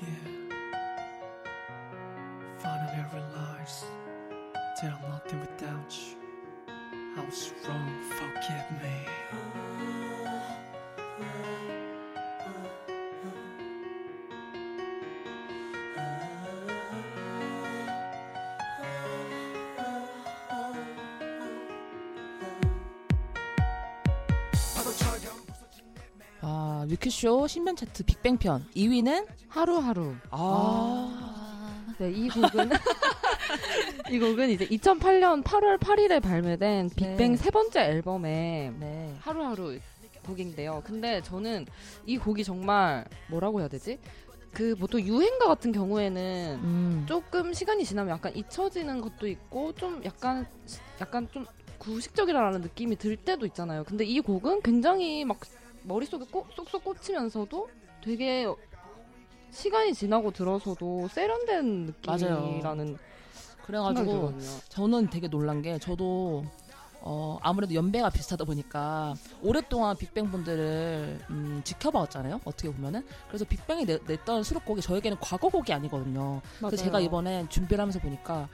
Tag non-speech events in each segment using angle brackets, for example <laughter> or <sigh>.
Yeah. Finally realized that I'm nothing without you. I was wrong, forgive me. 아, 위 크쇼 신변 차트 빅뱅편 2위는 하루하루. 아, 네, 이 곡은 <laughs> 이 곡은 이제 2008년 8월 8일에 발매된 빅뱅 네. 세 번째 앨범의 네. 하루하루 곡인데요. 근데 저는 이 곡이 정말 뭐라고 해야 되지? 그 보통 유행가 같은 경우에는 음. 조금 시간이 지나면 약간 잊혀지는 것도 있고 좀 약간 약간 좀 구식적이라는 느낌이 들 때도 있잖아요. 근데 이 곡은 굉장히 막 머릿속에 꼭 쏙쏙 꽂히면서도 되게 시간이 지나고 들어서도 세련된 맞아요. 느낌이라는 그래가지고. 저는 되게 놀란 게 저도 어, 아무래도 연배가 비슷하다 보니까 오랫동안 빅뱅 분들을 음, 지켜봐왔잖아요. 어떻게 보면은 그래서 빅뱅이 내, 냈던 수록곡이 저에게는 과거곡이 아니거든요. 그래서 제가 이번에 준비를 하면서 보니까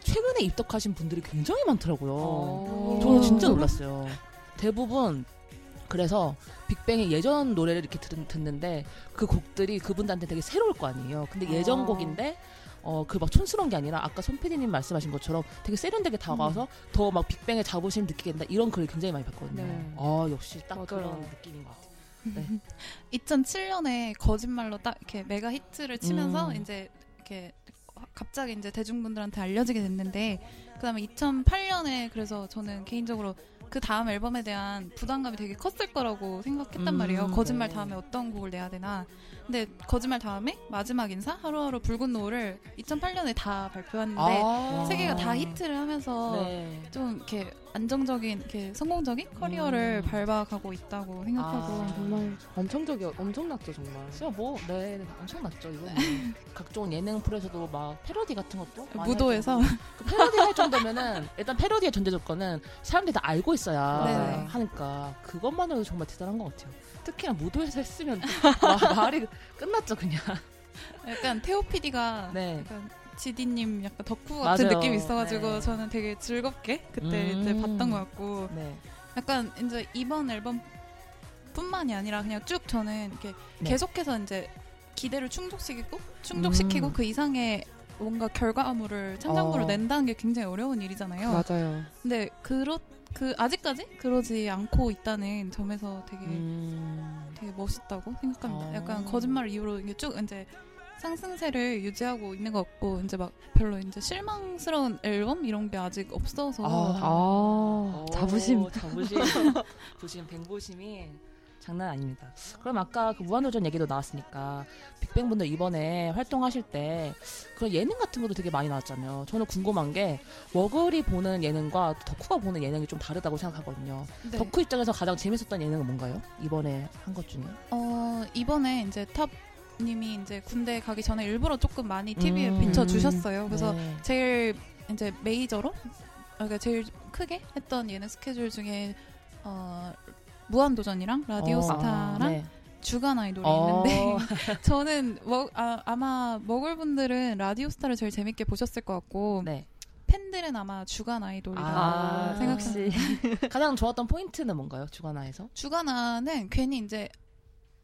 최근에 입덕하신 분들이 굉장히 많더라고요. 어. 저는 진짜 놀랐어요. 대부분 그래서 빅뱅의 예전 노래를 이렇게 듣, 듣는데 그 곡들이 그분들한테 되게 새로울 거 아니에요. 근데 예전 아. 곡인데 어 그 막 촌스러운 게 아니라 아까 손 PD님 말씀하신 것처럼 되게 세련되게 다가와서 더막 빅뱅의 자부심 느끼게 된다 이런 글을 굉장히 많이 봤거든요. 네. 아 역시 딱 맞아요. 그런 느낌인 것 같아요. <laughs> 2007년에 거짓말로 딱 이렇게 메가 히트를 치면서 음. 이제 이렇게 갑자기 이제 대중분들한테 알려지게 됐는데 그다음에 2008년에 그래서 저는 개인적으로 그 다음 앨범에 대한 부담감이 되게 컸을 거라고 생각했단 음, 말이에요. 거짓말 네. 다음에 어떤 곡을 내야 되나. 근데 거짓말 다음에 마지막 인사 하루하루 붉은 노을을 2008년에 다 발표했는데 아. 세 개가 다 히트를 하면서 네. 좀 이렇게 안정적인 이렇게 성공적인 커리어를 음. 밟아가고 있다고 생각하고 아. 정말 엄청적이 엄청났죠 정말. 진짜 뭐, 네, 엄청났죠, 이거. 각종 예능 프로에서도 막 패러디 같은 것도. 많이 무도에서. 그 패러디 할 정도면은, 일단 패러디의 전제 조건은 사람들이 다 알고 있어야 네네. 하니까, 그것만으로도 정말 대단한 것 같아요. 특히나 무도에서 했으면, <laughs> 마- 말이 끝났죠, 그냥. 약간 태호 PD가 네. 약간 지디님 약간 덕후 같은 맞아요. 느낌이 있어가지고 네. 저는 되게 즐겁게 그때 음. 이제 봤던 것 같고 네. 약간 이제 이번 앨범 뿐만이 아니라 그냥 쭉 저는 이렇게 네. 계속해서 이제 기대를 충족시키고 충족시키고 음. 그 이상의 뭔가 결과물을 창작물을 어. 낸다는 게 굉장히 어려운 일이잖아요. 맞아요. 근데 그렇 그 아직까지 그러지 않고 있다는 점에서 되게 음. 되게 멋있다고 생각합니다. 어. 약간 거짓말 이후로 이게 쭉 이제 상승세를 유지하고 있는 것 같고 이제 막 별로 이제 실망스러운 앨범 이런 게 아직 없어서 아. 아 오, 자부심. 자부심. <laughs> 부심, 뱅보심이 장난 아닙니다. 그럼 아까 그 무한도전 얘기도 나왔으니까 빅뱅 분들 이번에 활동하실 때 그런 예능 같은 것도 되게 많이 나왔잖아요. 저는 궁금한 게 머글이 보는 예능과 덕후가 보는 예능이 좀 다르다고 생각하거든요. 네. 덕후 입장에서 가장 재밌었던 예능은 뭔가요? 이번에 한 것 중에? 어 이번에 이제 탑 님이 이제 군대 가기 전에 일부러 조금 많이 TV에 음. 비춰 주셨어요. 그래서 네. 제일 이제 메이저로 아, 그러니까 제일 크게 했던 예능 스케줄 중에 어 무한도전이랑 라디오스타랑 어, 네. 주간 아이돌이 어. 있는데 <laughs> <laughs> 저는 먹, 아, 아마 먹을 분들은 라디오스타를 제일 재밌게 보셨을 것 같고 네. 팬들은 아마 주간 아이돌이다 아. 역시. <laughs> 가장 좋았던 포인트는 뭔가요? 주간화에서? 주간화는 괜히 이제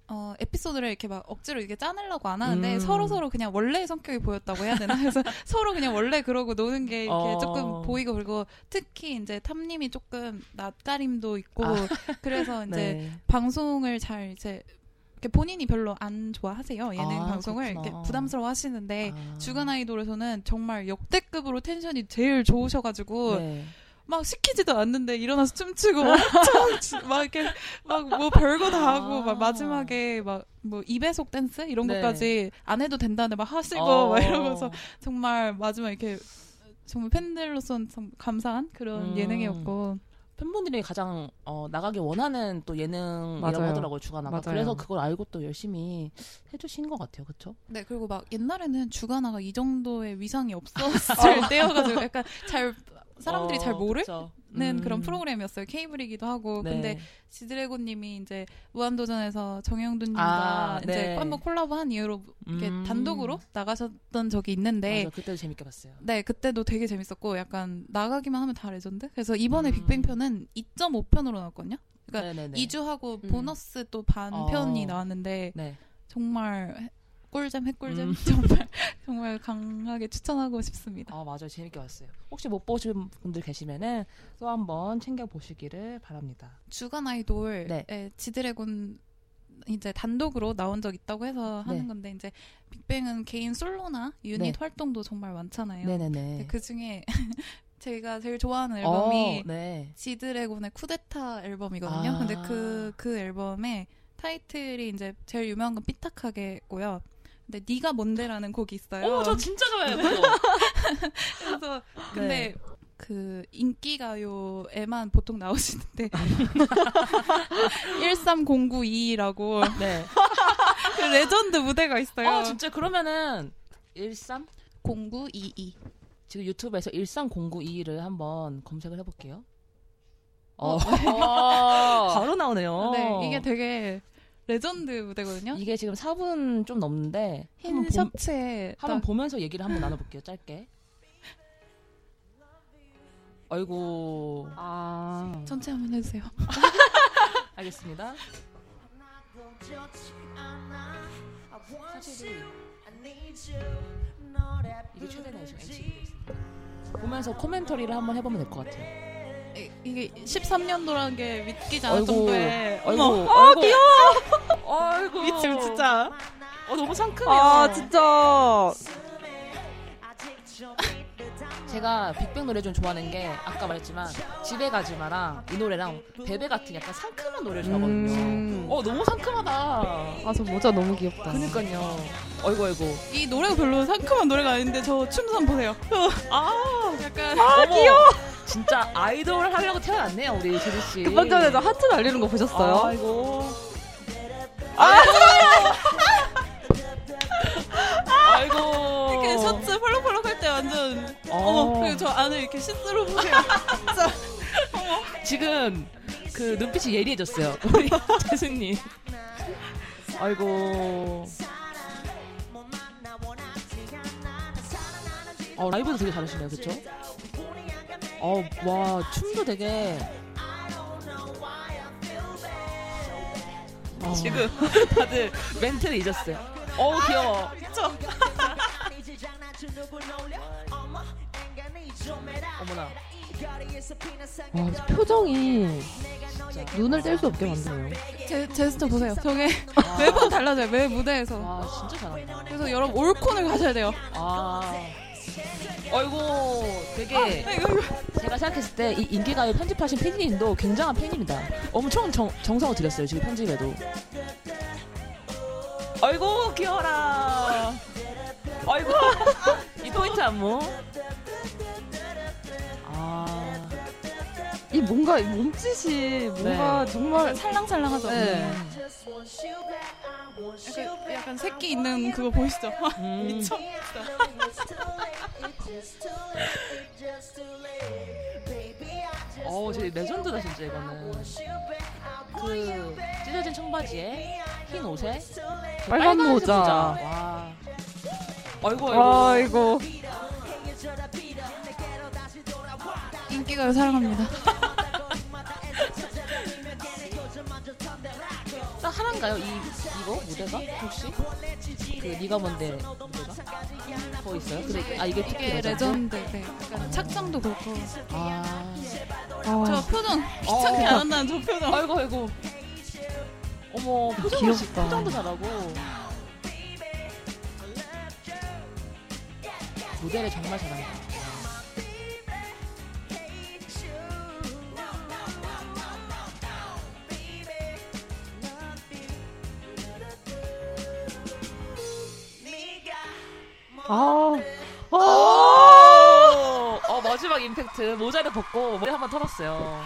어, 에피소드를 이렇게 막 억지로 이렇게 짜내려고 안 하는데 음. 서로 서로 그냥 원래의 성격이 보였다고 해야 되나? <laughs> 그래서 서로 그냥 원래 그러고 노는 게 이렇게 어. 조금 보이고 그리고 특히 이제 탐님이 조금 낯가림도 있고 아. 그래서 <laughs> 이제 네. 방송을 잘 이제 본인이 별로 안 좋아하세요 예능 아, 방송을. 이렇게 부담스러워 하시는데 아. 주간 아이돌에서는 정말 역대급으로 텐션이 제일 좋으셔가지고 네. 막 시키지도 않는데 일어나서 춤추고 막 엄청 <laughs> 막 이렇게 막 뭐 별거 다 하고 아. 막 마지막에 막 뭐 2배속 댄스 이런 네. 것까지 안 해도 된다는데 막 하시고 어. 막 이러면서 정말 마지막 이렇게 정말 팬들로선 참 감사한 그런 음. 예능이었고 팬분들이 가장 어, 나가기 원하는 또 예능이라고. 하더라고요 주간아가 맞아요. 그래서 그걸 알고 또 열심히 해주신 것 같아요 그렇죠? 네 그리고 막 옛날에는 주간아가 이 정도의 위상이 없었을 <laughs> 때여가지고 약간 잘 사람들이 어, 잘 모르는 그쵸. 그런 음. 프로그램이었어요. 케이블이기도 하고. 네. 근데 지드래곤님이 이제 무한도전에서 정형돈님과 아, 이제 네. 한번 콜라보한 이후로 이렇게 음. 단독으로 나가셨던 적이 있는데 맞아, 그때도 재밌게 봤어요. 네, 그때도 되게 재밌었고 약간 나가기만 하면 다 레전드. 그래서 이번에 음. 빅뱅 편은 2.5편으로 나왔거든요. 그러니까 네네네. 2주하고 음. 보너스 또 반편이 어. 나왔는데 네. 정말 해- 꿀잼 핵꿀잼 음. <laughs> 정말 정말 강하게 추천하고 싶습니다. 아 맞아요 재밌게 봤어요. 혹시 못 보신 분들 계시면은 또 한번 챙겨 보시기를 바랍니다. 주간 아이돌 네. 에 지드래곤 이제 단독으로 나온 적 있다고 해서 하는 네. 건데 이제 빅뱅은 개인 솔로나 유닛 네. 활동도 정말 많잖아요. 네네네. 그 중에 <laughs> 제가 제일 좋아하는 앨범이 어, 네. 지드래곤의 쿠데타 앨범이거든요. 아. 근데 그, 그 앨범의 타이틀이 이제 제일 유명한 건 삐딱하게고요. 근데 네가 뭔데라는 곡이 있어요. 어머 저 진짜 좋아해요. 그거. <laughs> 그래서 근데 네. 그 인기 가요에만 보통 나오시는데 13092라고 네. <laughs> 그 레전드 무대가 있어요. 어 진짜 그러면은 13 0922. 지금 유튜브에서 130922를 한번 검색을 해 볼게요. 어, 어. <laughs> 바로 나오네요. 네, 이게 되게 레전드 무대거든요. 이게 지금 4분 좀 넘는데 흰 셔츠에 한번 딱 보면서 얘기를 한번 나눠볼게요. 짧게. 아이고 아. 전체 한번 해주세요. <laughs> 알겠습니다. 사실은 이게 최대 나이죠 보면서 코멘터리를 한번 해보면 될 것 같아요. 이- 이게 13년도라는 게 믿기지 않을 아이고, 정도의 아이고, 어머, 아 귀여워. 아이고, 미침 진짜. 어 너무 상큼해요. 아 진짜. 제가 빅뱅 노래 좀 좋아하는 게 아까 말했지만 집에 가지 마랑 이 노래랑 베베 같은 약간 상큼한 노래를 좋아하거든요. 음. 어 너무 상큼하다. 아 저 모자 너무 귀엽다. 그니까요. 어이구 어이구. 이 노래가 별로 상큼한 노래가 아닌데 저 춤도 한번 보세요. 아 약간 아 귀여워. 진짜 아이돌 하려고 태어났네요 우리 제주 씨. 급한 전에 저 하트 날리는 거 보셨어요? 아이고. 아이고. 아이고. 이렇게 셔츠 펄럭펄럭 할 때 완전 어. 어머 그리고 저 안을 이렇게 시스루 보세요. <laughs> 지금 그 눈빛이 예리해졌어요. <laughs> 우리 재승님. 아이고. 어, 라이브도 되게 잘하시네요, 그쵸? 어, 와, 춤도 되게. 어, 지금 <laughs> 다들 멘트를 잊었어요. 어우, 귀여워. 그쵸? 어머나. 와, 표정이 눈을 뗄 수 없게 만드네요. 제 제스처 보세요. 저게 매번 달라져요. 매 무대에서. 와, 진짜 잘한다. 그래서 여러분 올콘을 가셔야 돼요. 아. 어이구, 되게 이거 제가 생각했을 때 이 인기가요 편집하신 PD님도 굉장한 팬입니다. 엄청 정, 정성을 들였어요, 지금 편집에도. 어이구, 귀여워라. 어이구, <laughs> 이 포인트 안무. 아, 이 뭔가 이 몸짓이 뭔가 정말 살랑살랑하죠. 네. 약간, 약간 새끼 있는 그거 보이시죠? <laughs> 음. 미쳐. <laughs> 제 레전드다, 진짜 이거는. 그, 찢어진 청바지에 흰 옷에 저 빨간 모자. 와. 어이구, 어이구. 아이고. 인기가요 사랑합니다. 딱 하나인가요? 이 이거 무대가 혹시 그 네가 뭔데 무대가 더 있어요? 근데 아 이게 특히 이게 레전드? 레전드. 네. 약간 착장도 그렇고. 아 아, 저 표정 귀찮게 안 한다는 저 표정. 아이고 아이고 어머 표정 귀엽다. 표정도 잘하고 무대를 정말 잘한다. 임팩트 모자를 벗고 머리 한번 털었어요.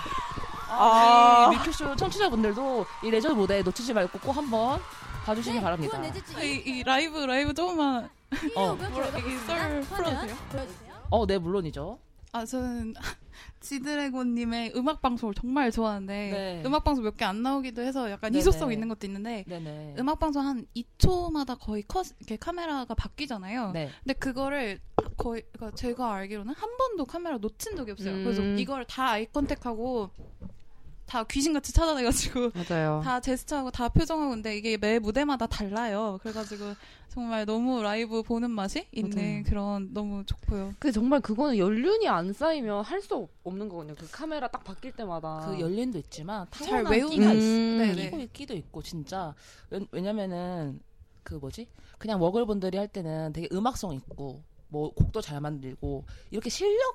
아. 아, 이 미큐쇼 청취자분들도 이 레전드 무대 놓치지 말고 꼭 한번 봐주시기 바랍니다. 이, 이 라이브 라이브 조금만 어, 뭐라 이게 썰 풀어주세요. 어, 네 물론이죠. 아 저는 <laughs> 지드래곤님의 음악 방송을 정말 좋아하는데 네. 음악 방송 몇 개 안 나오기도 해서 약간 네네. 희소성 있는 것도 있는데 네네. 음악 방송 한 2초마다 거의 컷 이렇게 카메라가 바뀌잖아요. 네. 근데 그거를 거의 그러니까 제가 알기로는 한 번도 카메라 놓친 적이 없어요. 음. 그래서 이걸 다 eye contact하고 다 귀신같이 찾아내가지고 맞아요. <laughs> 다 제스처하고 다 표정하고 근데 이게 매 무대마다 달라요. 그래가지고 정말 너무 라이브 보는 맛이 있는 맞아요. 그런 너무 좋고요. 그 정말 그거는 연륜이 안 쌓이면 할 수 없는 거거든요. 그 카메라 딱 바뀔 때마다. 그 연륜도 있지만 잘 외우는 끼가 음. 있어. 네네. 끼고 끼도 있고 진짜 왜, 왜냐면은 그 뭐지 그냥 워글 분들이 할 때는 되게 음악성 있고 뭐 곡도 잘 만들고 이렇게 실력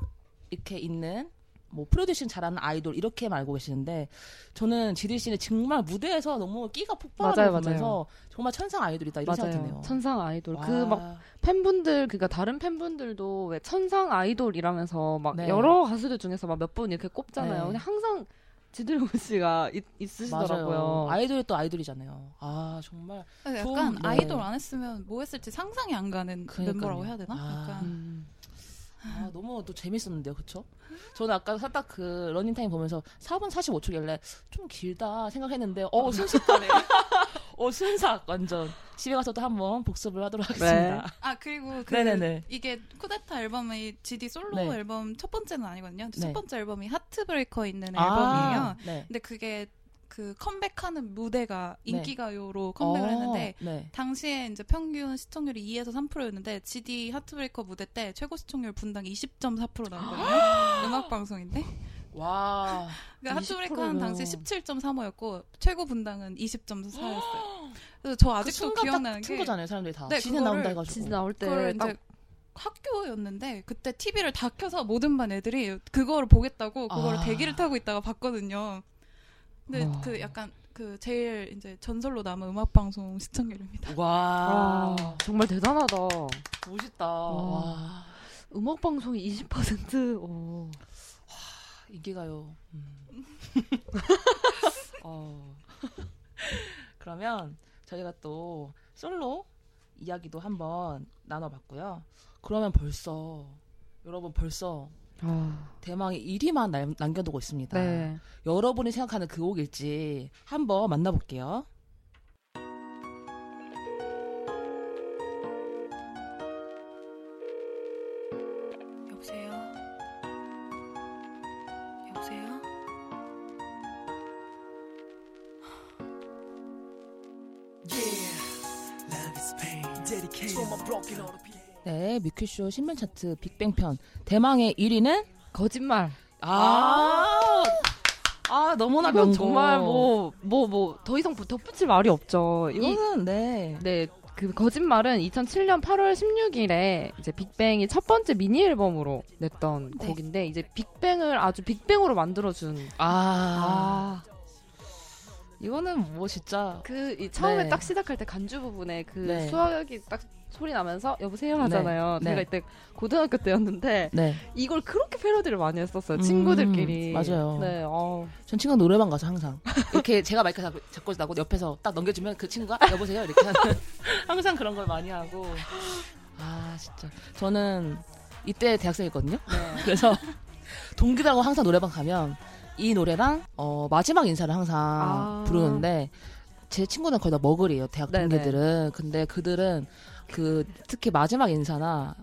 이렇게 있는 뭐 프로듀싱 잘하는 아이돌 이렇게만 알고 계시는데 저는 지리 씨는 정말 무대에서 너무 끼가 보면서 정말 천상 아이돌이다 이런 생각이 맞아요. 드네요. 천상 아이돌. 와. 그막 팬분들 그러니까 다른 팬분들도 왜 천상 아이돌이라면서 막 네. 여러 가수들 중에서 막 몇 분 이렇게 꼽잖아요. 네. 근데 항상 지드래곤 씨가 있, 있으시더라고요. 맞아요. 아이돌이 또 아이돌이잖아요. 아 정말 약간 좋은, 네. 아이돌 안 했으면 뭐 했을지 상상이 안 가는 그러니까요. 멤버라고 해야 되나? 아. 약간 음. 아, 너무 또 재밌었는데요, 그쵸? 저는 아까 살짝 그 러닝타임 보면서 4분 45초길래 좀 길다 생각했는데, 어, 순식간에. <laughs> 어, 순삭, 완전. 집에 가서 또 한번 복습을 하도록 하겠습니다. 아 그리고 그 네네네. 이게 쿠데타 앨범이 GD 솔로 네. 앨범 첫 번째는 아니거든요. 네. 첫 번째 앨범이 하트브레이커 있는 앨범이에요. 아, 네. 근데 그게 그 컴백하는 무대가 네. 인기가요로 컴백을 어, 했는데 네. 당시에 이제 평균 시청률이 2에서 3%였는데 GD 하트브레이커 무대 때 최고 시청률 분당 20.4% 나왔거든요. <gasps> 음악 방송인데. 와. 그러니까 하트브레이커는 20% 면. 당시 17.35였고 최고 분당은 20.4였어요. 그래서 저그 아직도 순간 기억나는 게 거잖아요, 사람들이 다. 네, 진에 그거를 나온다 해 가지고. 진짜 나올 그걸 때딱 이제 학교였는데 그때 TV를 다 켜서 모든 반 애들이 그거를 보겠다고 그거를 아. 대기를 타고 있다가 봤거든요. 근데 와. 그 약간 그 제일 이제 전설로 남은 음악 방송 시청률입니다. 와. 아, 정말 대단하다. 멋있다. 와. 와. 음악 방송이 20%. 어. 인기가요. 음. <laughs> 어. 그러면 저희가 또 솔로 이야기도 한번 나눠봤고요. 그러면 벌써 여러분 벌써 아, 대망의 1위만 남, 남겨두고 있습니다. 네. 여러분이 생각하는 그 곡일지 한번 만나볼게요. 네, 뮤큐쇼 신면 차트 빅뱅편 대망의 1위는 거짓말. 아, 아 너무나 이건 명곡. 정말 뭐 뭐 뭐 더 이상 덧붙일 말이 없죠. 이, 이거는 네. 네, 그 거짓말은 2007년 8월 16일에 이제 빅뱅이 첫 번째 미니 앨범으로 냈던 네. 곡인데 이제 빅뱅을 아주 빅뱅으로 만들어 준 아, 아, 이거는 뭐 진짜 그이 처음에 네. 딱 시작할 때 간주 부분에 그 네. 수학이 딱 소리 나면서 여보세요 하잖아요. 네. 제가 이때 고등학교 때였는데 네. 이걸 그렇게 패러디를 많이 했었어요. 음, 친구들끼리. 맞아요. 네, 어. 전 친구가 노래방 가서 항상 이렇게 <laughs> 제가 마이크 잡, 잡고 나고 옆에서 딱 넘겨주면 그 친구가 <laughs> 여보세요 이렇게 하는 <laughs> 항상 그런 걸 많이 하고 아 진짜 저는 이때 대학생이었거든요. 네. 그래서 동기들하고 항상 노래방 가면 이 노래랑 어, 마지막 인사를 항상 아. 부르는데 제 친구는 거의 다 머글이에요 대학 네네. 동기들은 근데 그들은 그 특히 마지막 인사나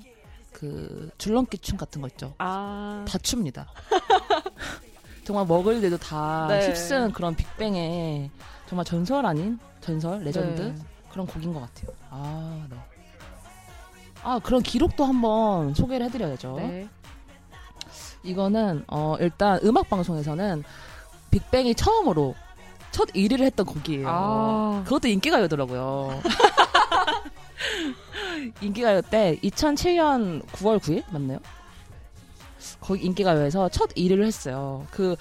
그 줄넘기 춤 같은 거 있죠 아. 다 춥니다 <laughs> 정말 머글들도 다 네. 휩쓴 그런 빅뱅의 정말 전설 아닌 전설 레전드 네. 그런 곡인 것 같아요 아 네. 아 그런 기록도 한번 소개를 해드려야죠 네. 이거는 어 일단 음악 방송에서는 빅뱅이 처음으로 첫 1위를 했던 곡이에요. 아. 그것도 인기가요더라고요. <laughs> 인기가요 때 2007년 9월 9일 맞나요? 거기 인기가요에서 첫 1위를 했어요. 그,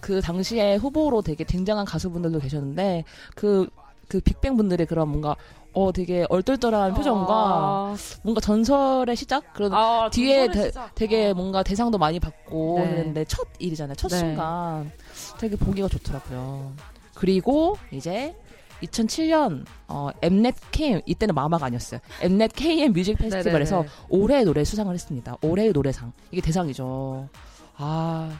그 당시에 후보로 되게 굉장한 가수분들도 계셨는데 그, 그 빅뱅 분들의 그런 뭔가 어 되게 얼떨떨한 표정과 아. 뭔가 전설의 시작 그런 아, 뒤에 대-. 되게 뭔가 대상도 많이 받고 네. 했는데 첫 일이잖아요. 첫 네. 순간 되게 보기가 좋더라고요. 그리고 이제 2007년 어, 엠넷 KM 이때는 마마가 아니었어요. 엠넷 KM 뮤직 페스티벌에서 네네네. 올해의 노래 수상을 했습니다. 올해의 노래상 이게 대상이죠. 아,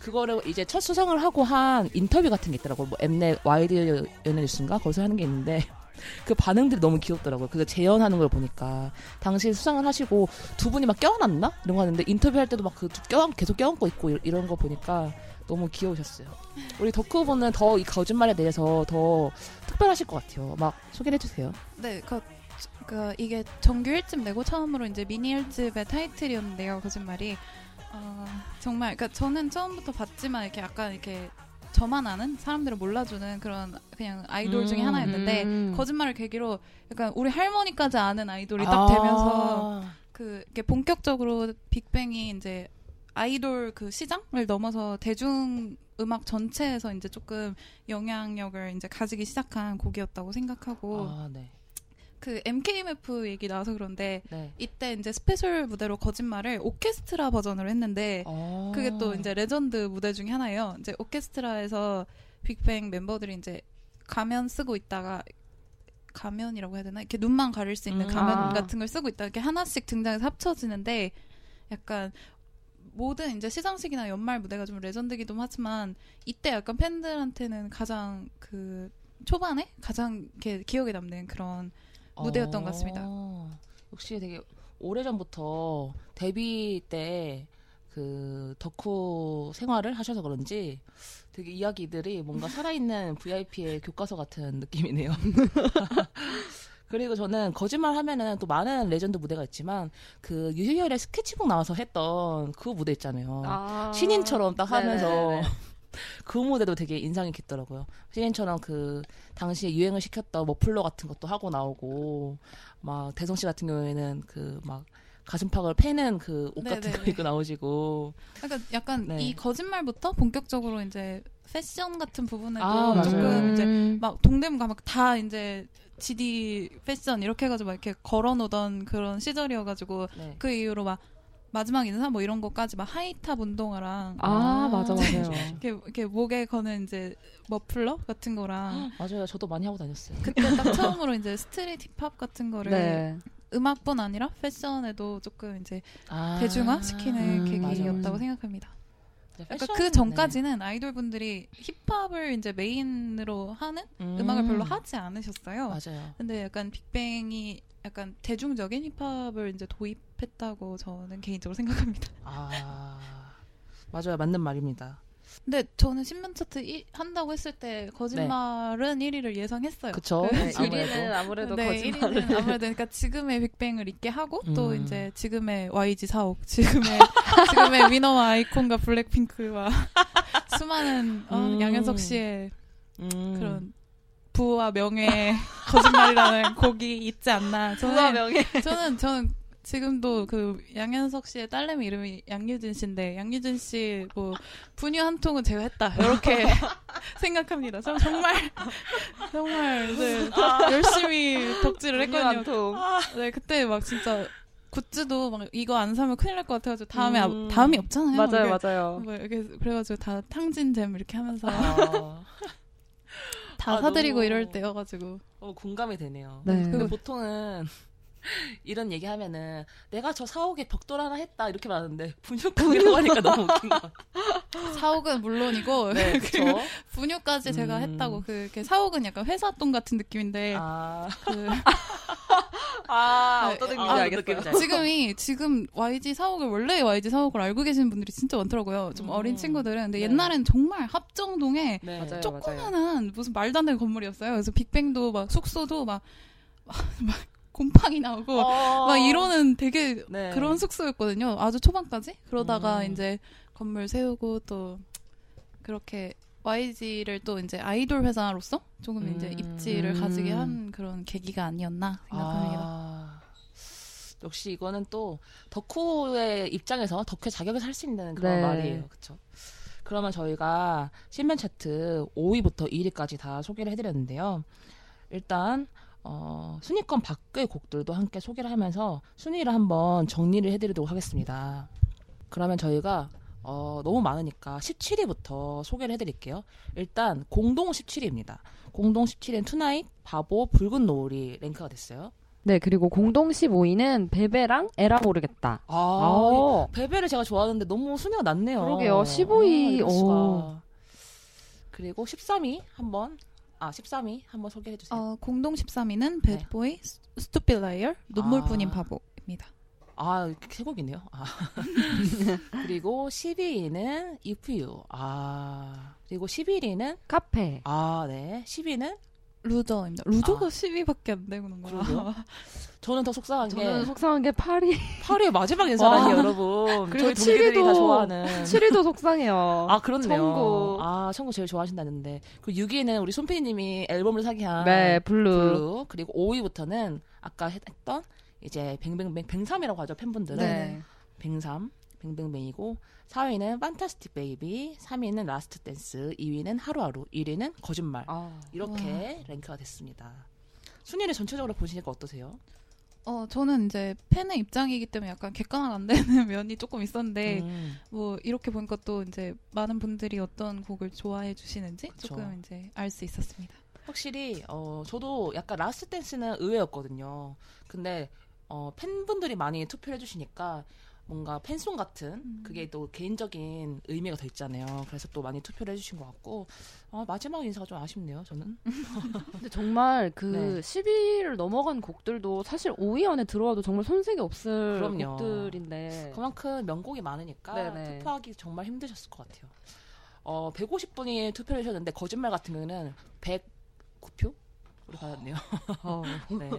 그거를 이제 첫 수상을 하고 한 인터뷰 같은 게 있더라고요. 뭐 엠넷 와이드 연예뉴스인가? 거기서 하는 게 있는데 <laughs> 그 반응들이 너무 귀엽더라고요. 그거 재연하는 걸 보니까 당시 수상을 하시고 두 분이 막 껴안았나? 이런 거 하는데 인터뷰할 때도 막 그 껴안 계속 껴안고 있고 이- 이런 거 보니까 너무 귀여우셨어요. 우리 덕후 분은 더 이 거짓말에 대해서 더 특별하실 것 같아요. 막 소개를 해주세요. 네, 그, 그 이게 정규 1집 내고 처음으로 이제 미니 1집의 타이틀이었는데요. 거짓말이 어, 정말 그러니까 저는 처음부터 봤지만 이렇게 약간 이렇게 저만 아는 사람들을 몰라주는 그런 그냥 아이돌 중에 음, 하나였는데 음. 거짓말을 계기로 약간 우리 할머니까지 아는 아이돌이 딱 아. 되면서 그 이렇게 본격적으로 빅뱅이 이제 아이돌 그 시장을 넘어서 대중 음악 전체에서 이제 조금 영향력을 이제 가지기 시작한 곡이었다고 생각하고 아, 네. 그 MKMF 얘기 나와서 그런데 네. 이때 이제 스페셜 무대로 거짓말을 오케스트라 버전으로 했는데 아. 그게 또 이제 레전드 무대 중에 하나예요. 이제 오케스트라에서 빅뱅 멤버들이 이제 가면 쓰고 있다가 가면이라고 해야 되나? 이렇게 눈만 가릴 수 있는 음. 가면 아. 같은 걸 쓰고 있다. 이렇게 하나씩 등장해서 합쳐지는데 약간 모든 이제 시상식이나 연말 무대가 좀 레전드기도 하지만 이때 약간 팬들한테는 가장 그 초반에 가장 이렇게 기억에 남는 그런 무대였던 것 같습니다. 어, 역시 되게 오래전부터 데뷔 때 그 덕후 생활을 하셔서 그런지 되게 이야기들이 뭔가 살아있는 <laughs> VIP의 교과서 같은 느낌이네요. <laughs> 그리고 저는 거짓말 하면은 또 많은 레전드 무대가 있지만 그 유희열의 스케치북 나와서 했던 그 무대 있잖아요. 아. 신인처럼 딱 하면서 네네네. <laughs> 그 무대도 되게 인상이 깊더라고요. 신인처럼 그 당시에 유행을 시켰던 머플러 같은 것도 하고 나오고 막 대성 씨 같은 경우에는 그 막 가슴팍을 패는 그 옷 같은 거 네네네. 입고 나오시고 약간 약간 네. 이 거짓말부터 본격적으로 이제 패션 같은 부분에도 아, 맞아요. 조금 이제 음. 막 동대문 가면 다 이제 GD 패션 이렇게 해가지고 막 이렇게 걸어놓던 그런 시절이어가지고 네. 그 이후로 막 마지막 인사 뭐 이런 거까지 막 high-top 운동화랑 아, 아, 맞아 맞아요. 이렇게 이렇게 목에 거는 이제 머플러 같은 거랑 맞아요. 저도 많이 하고 다녔어요. 그때 딱 처음으로 이제 street 힙합 같은 거를 네. 음악뿐 아니라 패션에도 조금 이제 아, 대중화 시키는 음, 계기였다고 맞아. 생각합니다. 그러니까 패션, 그 전까지는 아이돌 분들이 힙합을 이제 메인으로 하는 네. 음악을 별로 하지 않으셨어요. 맞아요. 근데 약간 빅뱅이 약간 대중적인 힙합을 이제 도입했다고 저는 개인적으로 생각합니다. 아 맞아요. 맞는 말입니다. 근데 저는 신문 차트 일- 한다고 했을 때 거짓말은 1위를 예상했어요. 그쵸? 네, 아무래도. 1위는 아무래도 네, 거짓말. 1위는 아무래도 그러니까 지금의 빅뱅을 있게 하고 또 음. 이제 지금의 YG 사옥, 지금의 <laughs> 지금의 위너와 아이콘과 블랙핑크와 <laughs> 수많은 어, 음. 양현석 씨의 음. 그런 부와 명예 거짓말이라는 곡이 있지 않나. 저는 명예. 저는 저는 지금도 그 양현석 씨의 딸내미 이름이 양유진 씨인데 양유진 씨 뭐 분유 한 통은 제가 했다 이렇게 <laughs> 생각합니다. 저 정말 <laughs> 정말 네, 열심히 덕질을 했거든요. 네 그때 막 진짜 굿즈도 막 이거 안 사면 큰일 날 것 같아가지고 다음에 아- 음. 다음이 없잖아요. 맞아요 이게 맞아요. 뭐 이렇게 그래가지고 다 탕진잼 이렇게 하면서 아, <laughs> 다 아, 사드리고 너무- 이럴 때여가지고 어, 공감이 되네요. 네. 근데 보통은 <laughs> 이런 얘기 하면은 내가 저 사옥에 벽돌 하나 했다 이렇게 말하는데 분유국이라고 하니까 너무 웃긴 것 같아요. <laughs> 사옥은 물론이고 네, <laughs> 그쵸? 분유까지 제가 음. 했다고 그 사옥은 약간 회사 돈 같은 느낌인데 아, 그아 네, 어떤 아, 느낌인지. 느낌인지 알겠어요. 지금이 지금 YG 사옥을 원래 YG 사옥을 알고 계시는 분들이 진짜 많더라고요. 좀 음. 어린 친구들은 근데 네. 옛날엔 정말 합정동에 네. 맞아요. 조그만한 무슨 말도 안 되는 건물이었어요. 그래서 빅뱅도 막 숙소도 막, 막 곰팡이 나오고 어. 막 이러는 되게 네. 그런 숙소였거든요. 아주 초반까지. 그러다가 음. 이제 건물 세우고 또 그렇게 YG를 또 이제 아이돌 회사로서 조금 이제 음. 입지를 음. 가지게 한 그런 계기가 아니었나 생각합니다. 아, 역시 이거는 또 덕후의 입장에서 덕후의 자격을 살 수 있는 그런 네. 말이에요. 그렇죠? 그러면 저희가 신면 차트 5위부터 1위까지 다 소개를 해드렸는데요. 일단 어, 순위권 밖의 곡들도 함께 소개를 하면서 순위를 한번 정리를 해드리도록 하겠습니다. 그러면 저희가 어, 너무 많으니까 17위부터 소개를 해드릴게요. 일단 공동 17위입니다. 공동 17위는 Tonight, 바보, 붉은 노을이 랭크가 됐어요. 네, 그리고 공동 15위는 Bae Bae랑 에라 모르겠다. 아, 어. Bae Bae를 제가 좋아하는데 너무 순위가 낮네요. 그러게요. 15위. 아. 그리고 13위 한번 아 13위 한번 소개해 주세요. 어, 공동 13위는 네. Bad Boy Stupid Liar 눈물뿐인 아. 바보입니다. 아, 세 곡이네요. 아. <laughs> 그리고 12위는 If You. 아. 그리고 11위는 카페. 아, 네. 10위는 Loser입니다. Loser가 아. 10위밖에 안 되는 거야. <laughs> 저는 더 속상한 게 저는 속상한 게 8위. 8위의 마지막 인사라니 와. 여러분. 그리고 7위도 좋아하는 7위도 속상해요. 아, 그렇네요. 천국. 아, 천국 제일 좋아하신다는데. 그리고 6위는 우리 손피디님이 앨범을 사기 한 네, Blue. Blue. 그리고 5위부터는 아까 했던 이제 뱅뱅뱅 뱅삼이라고 하죠, 팬분들은. 네. 뱅삼, 뱅뱅뱅이고 4위는 Fantastic Baby, 3위는 Last Dance, 2위는 하루하루, 1위는 거짓말. 아. 이렇게 랭크가 됐습니다. 순위를 전체적으로 보시니까 어떠세요? 어, 저는 이제 팬의 입장이기 때문에 약간 객관화가 안 되는 <laughs> 면이 조금 있었는데 음, 뭐 이렇게 보니까 또 이제 많은 분들이 어떤 곡을 좋아해 주시는지 그쵸. 조금 이제 알 수 있었습니다. 확실히 어 저도 약간 Last Dance는 의외였거든요. 근데 어 팬분들이 많이 투표를 해주시니까 뭔가 팬송 같은 음. 그게 또 개인적인 의미가 더 있잖아요. 그래서 또 많이 투표를 해주신 것 같고 어, 마지막 인사가 좀 아쉽네요. 저는 <laughs> 근데 정말 그 네. 10위를 넘어간 곡들도 사실 5위 안에 들어와도 정말 손색이 없을 그럼요. 곡들인데. 그만큼 명곡이 많으니까 네네. 투표하기 정말 힘드셨을 것 같아요. 어 150분이 투표를 하셨는데 거짓말 같은 경우는 109표 우리 받았네요. 어. <laughs> 네.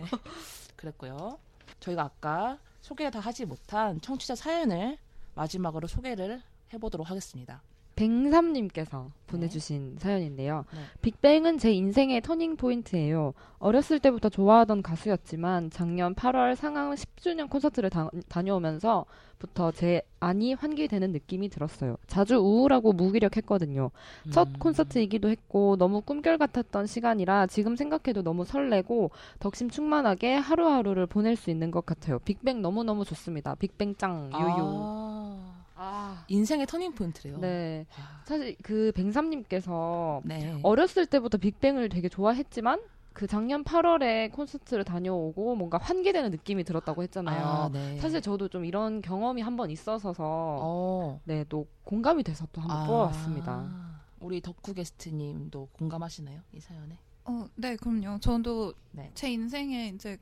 그랬고요. 저희가 아까 소개를 다 하지 못한 청취자 사연을 마지막으로 소개를 해보도록 하겠습니다. 뱅삼님께서 보내주신 사연인데요. 네. 빅뱅은 제 인생의 터닝 포인트예요. 어렸을 때부터 좋아하던 가수였지만 작년 8월 상암 10주년 콘서트를 다, 다녀오면서부터 제 안이 환기되는 느낌이 들었어요. 자주 우울하고 무기력했거든요. 첫 음. 콘서트이기도 했고 너무 꿈결 같았던 시간이라 지금 생각해도 너무 설레고 덕심 충만하게 하루하루를 보낼 수 있는 것 같아요. 빅뱅 너무너무 좋습니다. 빅뱅 짱 유유. 아, 아. 인생의 터닝 포인트래요. 네. 와. 사실 그 뱅삼님께서 네. 어렸을 때부터 빅뱅을 되게 좋아했지만 그 작년 8월에 콘서트를 다녀오고 뭔가 환기되는 느낌이 들었다고 했잖아요. 아, 네. 사실 저도 좀 이런 경험이 한 번 있어서 어. 네, 또 공감이 돼서 또 한번 아. 뽑아왔습니다. 우리 덕후 게스트님도 공감하시나요? 이 사연에? 어, 네, 그럼요. 저도 네. 제 인생에 이제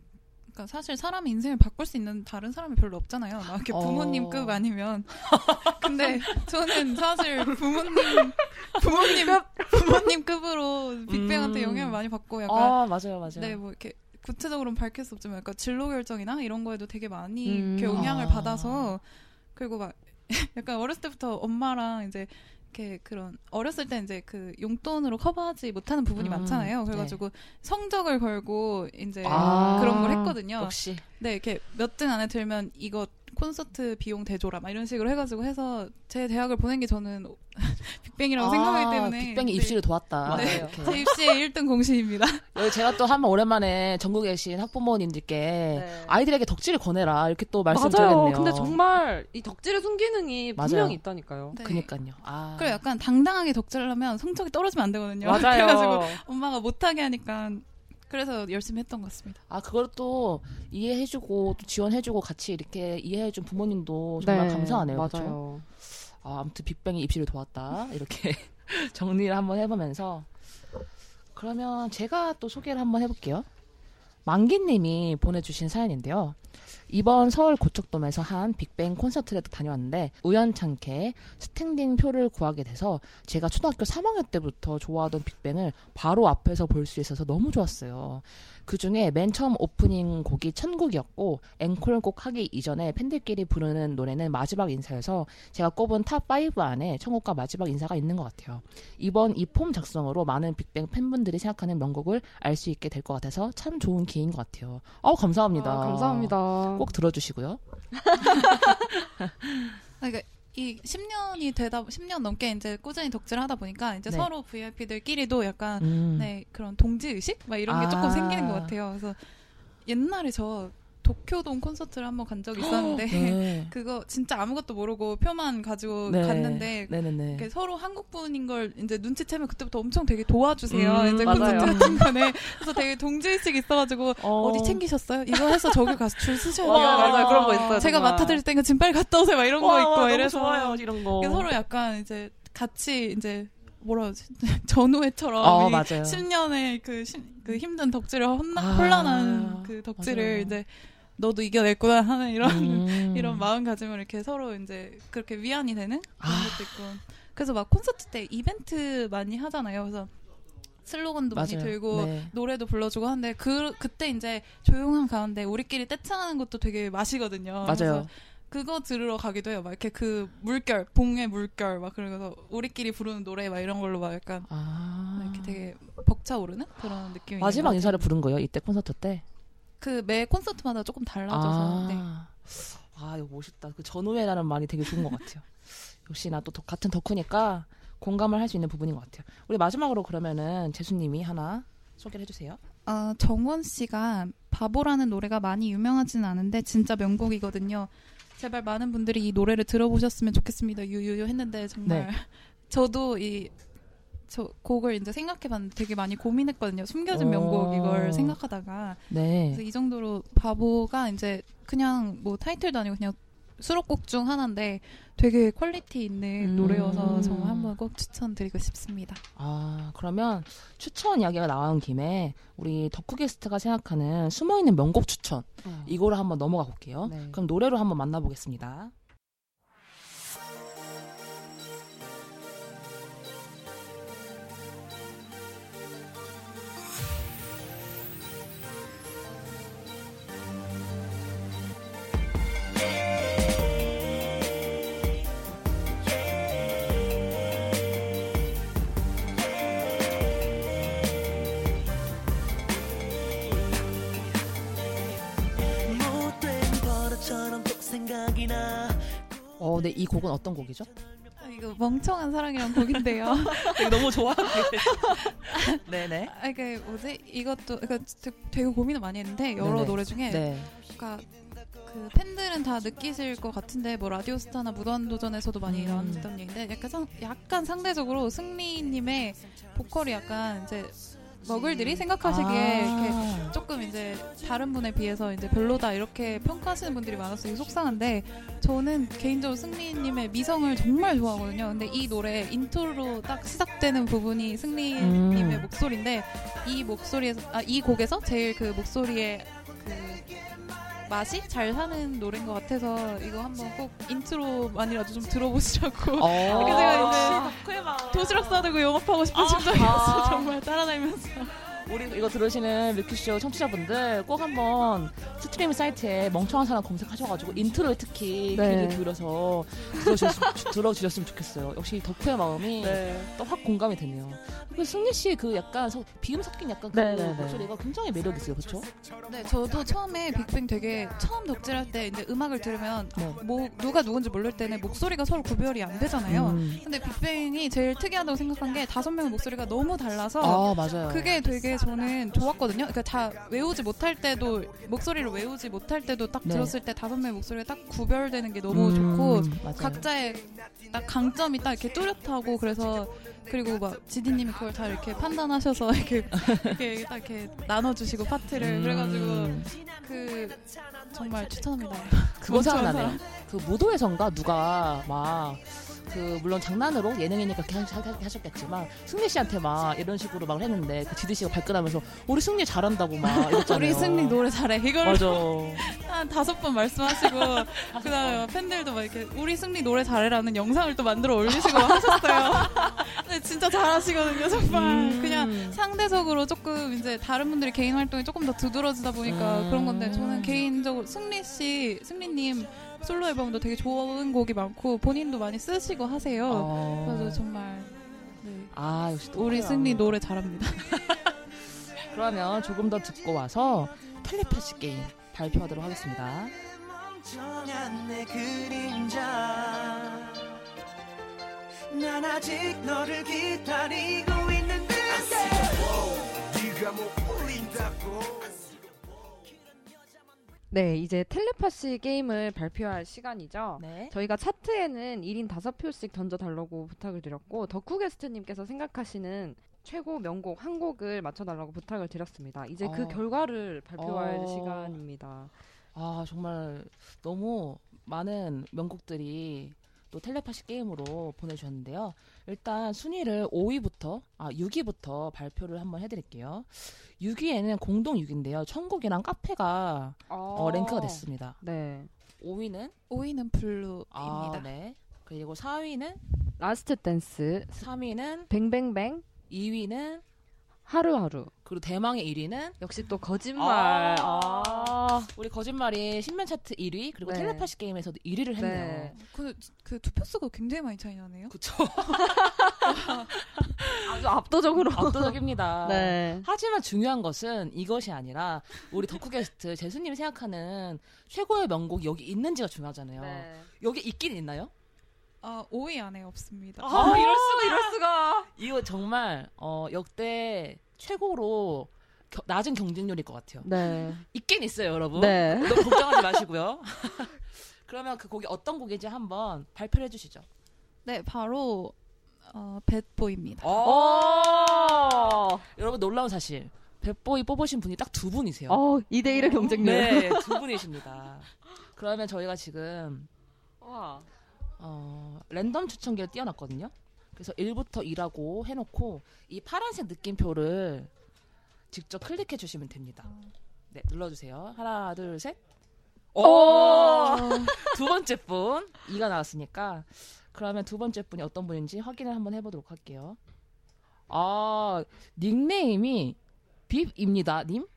그러니까 사실 사람의 인생을 바꿀 수 있는 다른 사람이 별로 없잖아요. 막 이렇게 어. 부모님급 아니면. <laughs> 근데 저는 사실 부모님 부모님 부모님급으로 빅뱅한테 음. 영향을 많이 받고 약간 아 맞아요 맞아요. 네, 뭐 이렇게 구체적으로는 밝힐 수 없지만 약간 진로 결정이나 이런 거에도 되게 많이 음. 영향을 아. 받아서 그리고 막 <laughs> 약간 어렸을 때부터 엄마랑 이제 이렇게 그런 어렸을 때 이제 그 용돈으로 커버하지 못하는 부분이 음, 많잖아요. 그래가지고 성적을 걸고 이제 아. 그런 걸 했거든요. 역시 네, 이렇게 몇 등 안에 들면 이거 콘서트 비용 대줘라 막 이런 식으로 해가지고 해서 제 대학을 보낸 게 저는 <laughs> 빅뱅이라고 아, 생각하기 때문에 빅뱅이 네. 입시를 도왔다. 네. 이렇게. 제 입시의 <laughs> 1등 공신입니다. <laughs> 여기 제가 또 한번 오랜만에 전국에 계신 학부모님들께 네. 아이들에게 덕질을 권해라 이렇게 또 맞아요. 말씀드렸네요. 근데 정말 이 덕질의 순기능이 맞아요. 분명히 있다니까요. 네. 그니까요. 아. 그리고 약간 당당하게 덕질을 하면 성적이 떨어지면 안 되거든요. 맞아요. 그래가지고 엄마가 못하게 하니까 그래서 열심히 했던 것 같습니다. 아 그걸 또 이해해주고 또 지원해주고 같이 이렇게 이해해준 부모님도 정말 감사하네요. 그렇죠? 맞아요. 아, 아무튼 빅뱅이 입시를 도왔다 이렇게 <laughs> 정리를 한번 해보면서 그러면 제가 또 소개를 한번 해볼게요. 만기님이 보내주신 사연인데요. 이번 서울 고척돔에서 한 빅뱅 콘서트를 다녀왔는데 우연찮게 스탠딩 표를 구하게 돼서 제가 초등학교 3학년 때부터 좋아하던 빅뱅을 바로 앞에서 볼 수 있어서 너무 좋았어요. 그 중에 맨 처음 오프닝 곡이 천국이었고 앵콜 곡 하기 이전에 팬들끼리 부르는 노래는 마지막 인사여서 제가 꼽은 top 5 안에 천국과 마지막 인사가 있는 것 같아요. 이번 이 폼 작성으로 많은 빅뱅 팬분들이 생각하는 명곡을 알 수 있게 될 것 같아서 참 좋은 기회인 것 같아요. 어 감사합니다. 아, 감사합니다. 꼭 들어주시고요. 그러니까 이 10년이 되다 10년 넘게 이제 꾸준히 덕질하다 보니까 이제 네. 서로 VIP들끼리도 약간 음. 네 그런 동지 의식 막 이런 게 아. 조금 생기는 것 같아요. 그래서 옛날에 저 도쿄돔 콘서트를 한번 간 적이 있었는데 네. <laughs> 그거 진짜 아무것도 모르고 표만 가지고 네. 갔는데. 이렇게 서로 한국 분인 걸 이제 눈치채면 그때부터 엄청 되게 도와주세요. 음, 이제 맞아요. 콘서트 같은 거네. 그래서 되게 동지의식 있어가지고 어. 디 챙기셨어요? 이거 해서 저기 가서 줄 <laughs> 서셔야 돼요. 맞아요. 그런 거 있어요, 제가. 맡아드릴 테니까 지금 빨리 갔다 오세요. 막 이런 거 와, 있고 와, 너무 이래서 좋아요 이런 거. 서로 약간 이제 같이 이제 뭐라 하지? <laughs> 전우회처럼 어이 맞아요. 10년의 그, 시- 그 힘든 덕질을 혼나, 아, 혼란한 그 덕질을 맞아요. 이제 너도 이겨냈구나 하는 이런 음. <laughs> 이런 마음가짐을 이렇게 서로 이제 그렇게 위안이 되는 그런 아. 것도 있고 그래서 막 콘서트 때 이벤트 많이 하잖아요. 그래서 슬로건도 많이 맞아요. 들고 네. 노래도 불러주고 하는데 그 그때 이제 조용한 가운데 우리끼리 떼창하는 것도 되게 맛이거든요. 맞아요. 그거 들으러 가기도 해요. 막 이렇게 그 물결, 봉의 물결 막 그러면서 우리끼리 부르는 노래 막 이런 걸로 막 약간 아. 이렇게 되게 벅차오르는 그런 느낌이 마지막 인사를. 부른 거예요 이때 콘서트 때. 그 매 콘서트마다 조금 달라져서 아. 네. 아, 이거 멋있다. 그 전후회라는 말이 되게 좋은 것 같아요. <laughs> 역시나 또 더- 같은 덕후니까 공감을 할 수 있는 부분인 것 같아요. 우리 마지막으로 그러면은 재수님이 하나 소개를 해주세요. 어, 정원 씨가 바보라는 노래가 많이 유명하지는 않은데 진짜 명곡이거든요. 제발 많은 분들이 이 노래를 들어보셨으면 좋겠습니다. 유유유 했는데 정말 네. <laughs> 저도 이 저 곡을 이제 생각해봤는데 되게 많이 고민했거든요. 숨겨진 오. 명곡 이걸 생각하다가 네. 그래서 이 정도로 바보가 이제 그냥 뭐 타이틀도 아니고 그냥 수록곡 중 하나인데 되게 quality 있는 음. 노래여서 정말 한번 꼭 추천드리고 싶습니다. 아, 그러면 추천 이야기가 나온 김에 우리 덕후 게스트가 생각하는 숨어있는 명곡 추천 이거를 한번 넘어가 볼게요. 네. 그럼 노래로 한번 만나보겠습니다. 어, 네, 이 곡은 어떤 곡이죠? 아, 이거 멍청한 사랑이란 곡인데요. <laughs> 너무 좋아하게. <laughs> 네네. 아, 이게 뭐지? 이것도 그러니까 되게- 되게 고민을 많이 했는데 여러 네네. 노래 중에 네. 그러니까 그 팬들은 다 느끼실 것 같은데 뭐 라디오스타나 무한도전에서도 많이 음. 나왔던 얘기인데 약간 상, 약간 상대적으로 승리님의 보컬이 약간 이제 머글들이 생각하시기에 이렇게 아. 조금 이제 다른 분에 비해서 이제 별로다 이렇게 평가하시는 분들이 많아서 되게 속상한데 저는 개인적으로 승리님의 미성을 정말 좋아하거든요. 근데 이 노래 intro로 딱 시작되는 부분이 승리님의 음. 목소리인데 이 목소리에서 아, 이 곡에서 제일 그 목소리의 그 맛이 잘 사는 노래인 것 같아서 이거 한번 꼭 intro만이라도 좀 들어보시라고 어. <laughs> 이렇게 제가 이제 도시락 싸들고 영업하고 싶은 심정이었어 아. 정말 따라다니면서 우리 이거 들으시는 뮤큐쇼 청취자분들 꼭 한번 스트리밍 사이트에 멍청한 사람 검색하셔가지고 intro에 특히 네. 귀를 기울여서 들어주셨으면, 들어주셨으면 좋겠어요. 역시 덕후의 마음이 네. 또 확 공감이 되네요. 그 승리 씨 그 약간 서- 비음 섞인 약간 그 네, 네, 네. 목소리가 굉장히 매력 있어요, 그렇죠? 네, 저도 처음에 빅뱅 되게 처음 덕질할 때 이제 음악을 들으면 네. 뭐 누가 누군지 모를 때는 목소리가 서로 구별이 안 되잖아요. 음. 근데 빅뱅이 제일 특이하다고 생각한 게 다섯 명의 목소리가 너무 달라서 아 맞아요. 그게 되게 저는 좋았거든요. 그러니까 다 외우지 못할 때도 목소리를 외우지 못할 때도 딱 네. 들었을 때 다섯 명의 목소리가 딱 구별되는 게 너무 음, 좋고 맞아요. 각자의 딱 강점이 딱 이렇게 뚜렷하고 그래서 그리고 막 지디님이 그걸 다 이렇게 판단하셔서 <laughs> 이렇게 이렇게 딱 이렇게 나눠주시고 파트를 음. 그래가지고 그 정말 추천합니다. 그거 멍청한 생각나네요. <laughs> 그 무도에선가 누가 막 그 물론 장난으로 예능이니까 그렇게 하- 하셨겠지만 승리 씨한테 막 이런 식으로 막 했는데 그 지드 씨가 발끈하면서 우리 승리 잘한다고 막 <laughs> 이랬잖아요. 우리 승리 노래 잘해 이걸 맞아. <laughs> 한 다섯 번 말씀하시고 <laughs> 그다음에 팬들도 막 이렇게 우리 승리 노래 잘해라는 영상을 또 만들어 올리시고 막 하셨어요. 근데 진짜 잘하시거든요 정말 음. 그냥 상대적으로 조금 이제 다른 분들이 개인 활동이 조금 더 두드러지다 보니까 음. 그런 건데 저는 개인적으로 승리 씨 승리님 솔로 앨범도 되게 좋은 곡이 많고 본인도 많이 쓰시고 하세요. 어. 그래서 정말 네. 아 역시 또 우리. 승리 노래 잘합니다. <laughs> 그러면 조금 더 듣고 와서 텔레파시 게임 발표하도록 하겠습니다. 네, 이제 텔레파시 게임을 발표할 시간이죠. 네. 저희가 차트에는 1인 5표씩 던져달라고 부탁을 드렸고 덕후 게스트님께서 생각하시는 최고 명곡 한 곡을 맞춰달라고 부탁을 드렸습니다. 이제 그 어. 결과를 발표할 어. 시간입니다. 아 정말 너무 많은 명곡들이 또 텔레파시 게임으로 보내주셨는데요. 일단 순위를 5위부터 아 6위부터 발표를 한번 해드릴게요. 6위에는 공동 6위인데요. 천국이랑 카페가 어, 랭크가 됐습니다. 네. 5위는 5위는 블루입니다. 아, 네. 그리고 4위는 Last Dance, 3위는 뱅뱅뱅, 2위는 하루하루. 그리고 대망의 1위는 역시 또 거짓말. 아. 아. 우리 거짓말이 신변차트 1위 그리고 네. 텔레파시 게임에서도 1위를 했네요. 네. 그, 그 투표 수가 굉장히 많이 차이 나네요. 그쵸. <laughs> 아주 압도적으로. 압도적입니다. <laughs> 네. 하지만 중요한 것은 이것이 아니라 우리 덕후 게스트 재수님이 생각하는 최고의 명곡이 여기 있는지가 중요하잖아요. 네. 여기 있긴 있나요? 아, 5위 안에 없습니다. 아, 이럴 수가, 이럴 수가. 이거 정말 어, 역대 최고로 겨- 낮은 경쟁률일 것 같아요. 네. 있긴 있어요, 여러분. 네. 너무 걱정하지 마시고요. <laughs> 그러면 그 곡이 어떤 곡인지 한번 발표를 해주시죠. 네, 바로 어, 배보입니다. 어. 여러분 놀라운 사실. 백보이 뽑으신 분이 딱 두 분이세요. 어, 2대1의 경쟁률. 네, 두 <laughs> 분이십니다. 그러면 저희가 지금 와. 어, 랜덤 추천기를 띄워놨거든요. 그래서 1부터 2라고 해놓고 이 파란색 느낌표를 직접 클릭해 주시면 됩니다. 네, 눌러주세요. 하나, 둘, 셋. 오! 두 번째 분 2가 나왔으니까 그러면 두 번째 분이 어떤 분인지 확인을 한번 해보도록 할게요. 아 닉네임이 빕입니다, 님.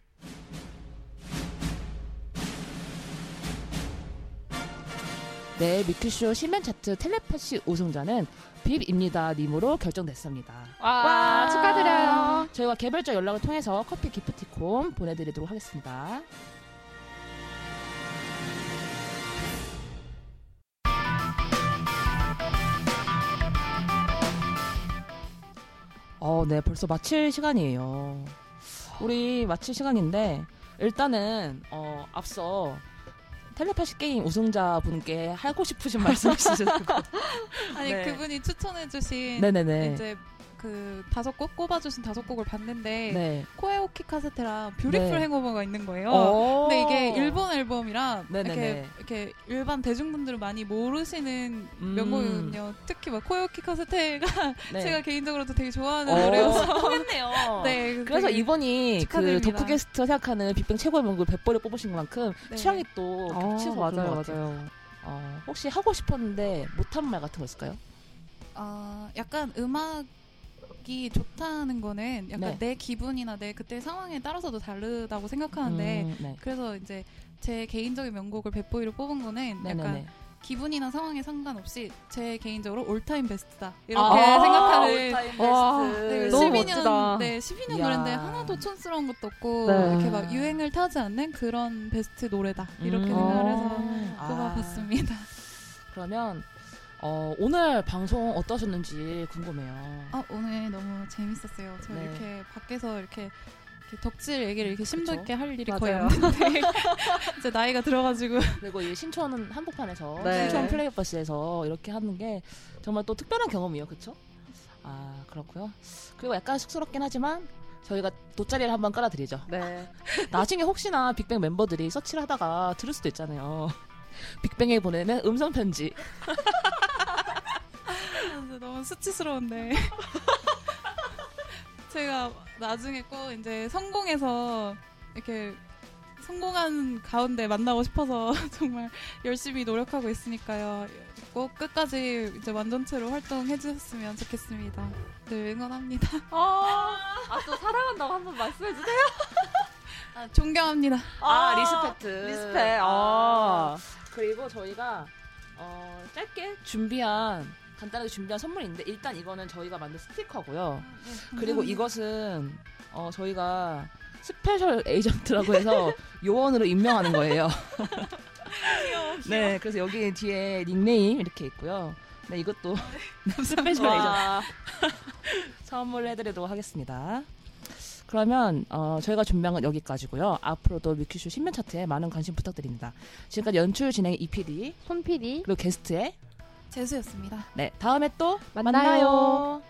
네, 미큐쇼 시면 차트 텔레파시 우승자는 빕입니다, 님으로 결정됐습니다. 와, 축하드려요. 저희가 개별적 연락을 통해서 커피 기프티콘 보내드리도록 하겠습니다. 어, 네, 벌써 마칠 시간이에요. 우리 마칠 시간인데, 일단은, 어, 앞서 텔레파시 게임 우승자 분께 하고 싶으신 말씀 있으실까요? <laughs> 아니, 네. 그분이 추천해주신 네네네. 이제 그 다섯 곡 꼽아주신 다섯 곡을 봤는데 네. 코에오키 카세테랑 뷰티풀 네. Hangover가 있는 거예요. 어. 근데 이게 일본 앨범이라 네네네. 이렇게, 이렇게 일반 대중분들은 많이 모르시는 음. 명곡이거든요. 특히 막 코에오키 카세테가 <laughs> 네. 제가 개인적으로도 되게 좋아하는 어, 노래여서 <laughs> 통했네요. 네, 그래서 되게 이번이 그. 덕후 게스트가 생각하는 빅뱅 최고의 명곡 100번을 뽑으신 만큼 네. 취향이 또 어, 겹치서 그런 맞아요, 것 같아요. 맞아요. 어, 혹시 하고 싶었는데 못한 말 같은 거 있을까요? 아, 약간 음악 이 좋다는 거는 약간 네. 내 기분이나 내 그때 상황에 따라서도 다르다고 생각하는데 음, 네. 그래서 이제 제 개인적인 명곡을 Bad Boy로 뽑은 거는 약간 네네네. 기분이나 상황에 상관없이 제 개인적으로 all-time 베스트다 이렇게 아, 생각하는 all-time 와, 베스트. 네, 너무 12년 멋지다. 네 12년 이야. 노래인데 하나도 촌스러운 것도 없고 네. 이렇게 막 유행을 타지 않는 그런 베스트 노래다 이렇게 음. 생각을 해서 아, 뽑아봤습니다. 그러면 어, 오늘 방송 어떠셨는지 궁금해요. 아 오늘 너무 재밌었어요. 저 네. 이렇게 밖에서 이렇게, 이렇게 덕질 얘기를 이렇게 심도? 있게 할 일이 맞아요. 거의 없는데 <laughs> <laughs> 이제 나이가 들어가지고 그리고 이 신촌 한복판에서 네. 신촌 플레이버스에서 이렇게 하는 게 정말 또 특별한 경험이에요, 그렇죠? 아 그렇고요. 그리고 약간 쑥스럽긴 하지만 저희가 돗자리를 한번 깔아드리죠. 네. <laughs> 나중에 혹시나 빅뱅 멤버들이 서치를 하다가 들을 수도 있잖아요. 빅뱅에 보내는 음성 편지. 너무 수치스러운데 <laughs> 제가 나중에 꼭 이제 성공해서 이렇게 성공한 가운데 만나고 싶어서 <laughs> 정말 열심히 노력하고 있으니까요. 꼭 끝까지 이제 완전체로 활동해 주셨으면 좋겠습니다. 늘 응원합니다. <laughs> 아, 또 사랑한다고 한번 말씀해 주세요. 아, 존경합니다. 아, 아, respect. respect. 아. 그리고 저희가 어, 짧게 준비한 간단하게 준비한 선물이 있는데 일단 이거는 저희가 만든 스티커고요. 음, 음. 그리고 음. 이것은 어, 저희가 special agent라고 해서 <laughs> 요원으로 임명하는 거예요. 귀여워, 네, 귀여워. 네, 그래서 여기 뒤에 닉네임 이렇게 있고요. 네, 이것도 <laughs> <laughs> special agent 선물해드리도록 하겠습니다. 그러면 어, 저희가 준비한 건 여기까지고요. 앞으로도 위키쇼 신면 차트에 많은 관심 부탁드립니다. 지금까지 연출 진행의 이PD, 손PD, 그리고 게스트의 재수였습니다. 네, 다음에 또 만나요. 만나요.